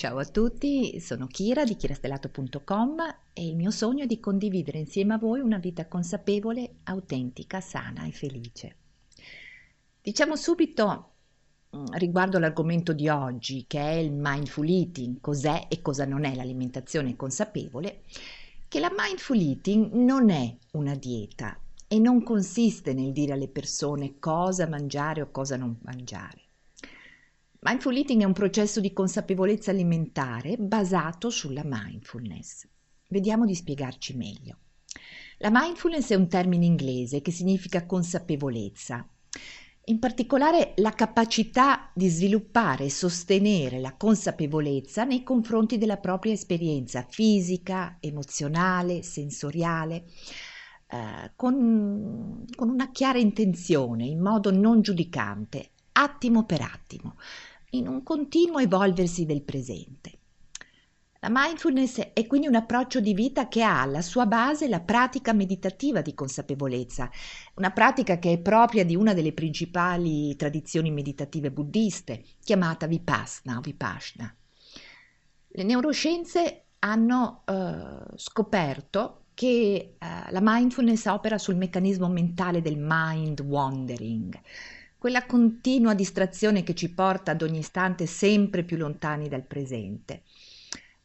Ciao a tutti, sono Kira di kirastellato.com e il mio sogno è di condividere insieme a voi una vita consapevole, autentica, sana e felice. Diciamo subito mm, riguardo l'argomento di oggi, che è il mindful eating, cos'è e cosa non è l'alimentazione consapevole, che la mindful eating non è una dieta e non consiste nel dire alle persone cosa mangiare o cosa non mangiare. Mindful eating è un processo di consapevolezza alimentare basato sulla mindfulness. Vediamo di spiegarci meglio. La mindfulness è un termine inglese che significa consapevolezza. In particolare la capacità di sviluppare e sostenere la consapevolezza nei confronti della propria esperienza fisica, emozionale, sensoriale, eh, con, con una chiara intenzione, in modo non giudicante, attimo per attimo, in un continuo evolversi del presente. La mindfulness è quindi un approccio di vita che ha alla sua base la pratica meditativa di consapevolezza, una pratica che è propria di una delle principali tradizioni meditative buddiste, chiamata Vipassana o Vipassana. Le neuroscienze hanno eh, scoperto che eh, la mindfulness opera sul meccanismo mentale del mind wandering, quella continua distrazione che ci porta ad ogni istante sempre più lontani dal presente.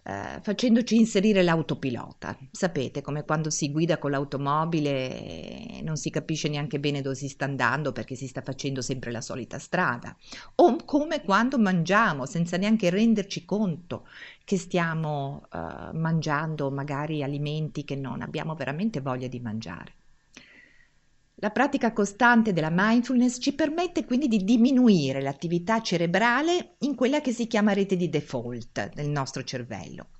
Uh, facendoci inserire l'autopilota. Sapete, come quando si guida con l'automobile e non si capisce neanche bene dove si sta andando perché si sta facendo sempre la solita strada. O come quando mangiamo senza neanche renderci conto che stiamo uh, mangiando magari alimenti che non abbiamo veramente voglia di mangiare. La pratica costante della mindfulness ci permette quindi di diminuire l'attività cerebrale in quella che si chiama rete di default del nostro cervello,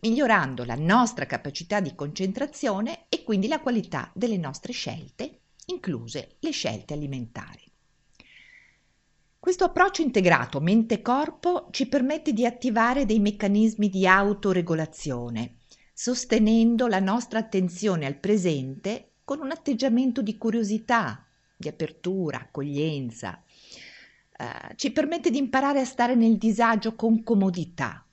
migliorando la nostra capacità di concentrazione e quindi la qualità delle nostre scelte, incluse le scelte alimentari. Questo approccio integrato mente-corpo ci permette di attivare dei meccanismi di autoregolazione, sostenendo la nostra attenzione al presente con un atteggiamento di curiosità, di apertura, accoglienza. Eh, ci permette di imparare a stare nel disagio con comodità,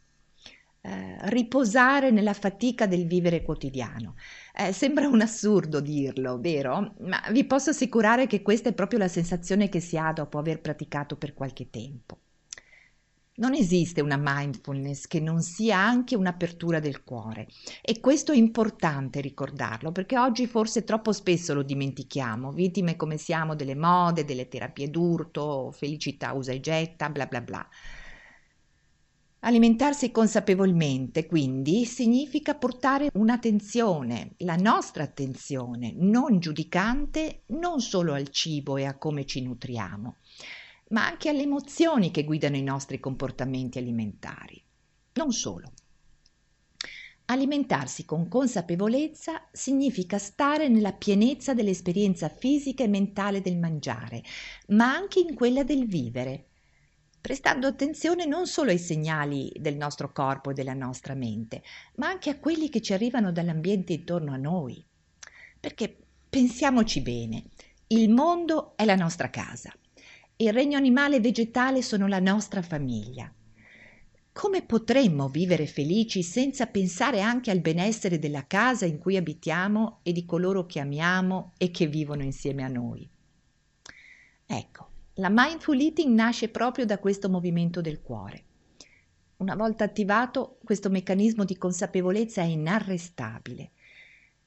eh, riposare nella fatica del vivere quotidiano. Eh, sembra un assurdo dirlo, vero? Ma vi posso assicurare che questa è proprio la sensazione che si ha dopo aver praticato per qualche tempo. Non esiste una mindfulness che non sia anche un'apertura del cuore. E questo è importante ricordarlo perché oggi forse troppo spesso lo dimentichiamo, vittime come siamo delle mode, delle terapie d'urto, felicità usa e getta, bla bla bla. Alimentarsi consapevolmente, quindi, significa portare un'attenzione, la nostra attenzione, non giudicante, non solo al cibo e a come ci nutriamo, ma anche alle emozioni che guidano i nostri comportamenti alimentari. Non solo. Alimentarsi con consapevolezza significa stare nella pienezza dell'esperienza fisica e mentale del mangiare, ma anche in quella del vivere, prestando attenzione non solo ai segnali del nostro corpo e della nostra mente, ma anche a quelli che ci arrivano dall'ambiente intorno a noi. Perché pensiamoci bene, il mondo è la nostra casa il regno animale e vegetale sono la nostra famiglia. Come potremmo vivere felici senza pensare anche al benessere della casa in cui abitiamo e di coloro che amiamo e che vivono insieme a noi? Ecco, la mindful eating nasce proprio da questo movimento del cuore. Una volta attivato, questo meccanismo di consapevolezza è inarrestabile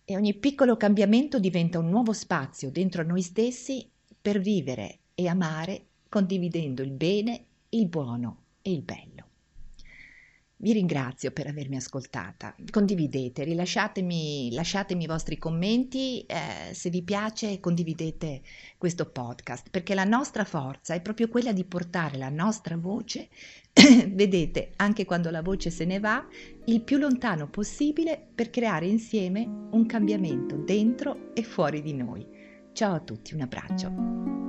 e ogni piccolo cambiamento diventa un nuovo spazio dentro noi stessi per vivere e amare condividendo il bene, il buono e il bello. Vi ringrazio per avermi ascoltata. Condividete, rilasciatemi, lasciatemi i vostri commenti eh, se vi piace condividete questo podcast perché la nostra forza è proprio quella di portare la nostra voce, vedete, anche quando la voce se ne va, il più lontano possibile per creare insieme un cambiamento dentro e fuori di noi. Ciao a tutti, un abbraccio.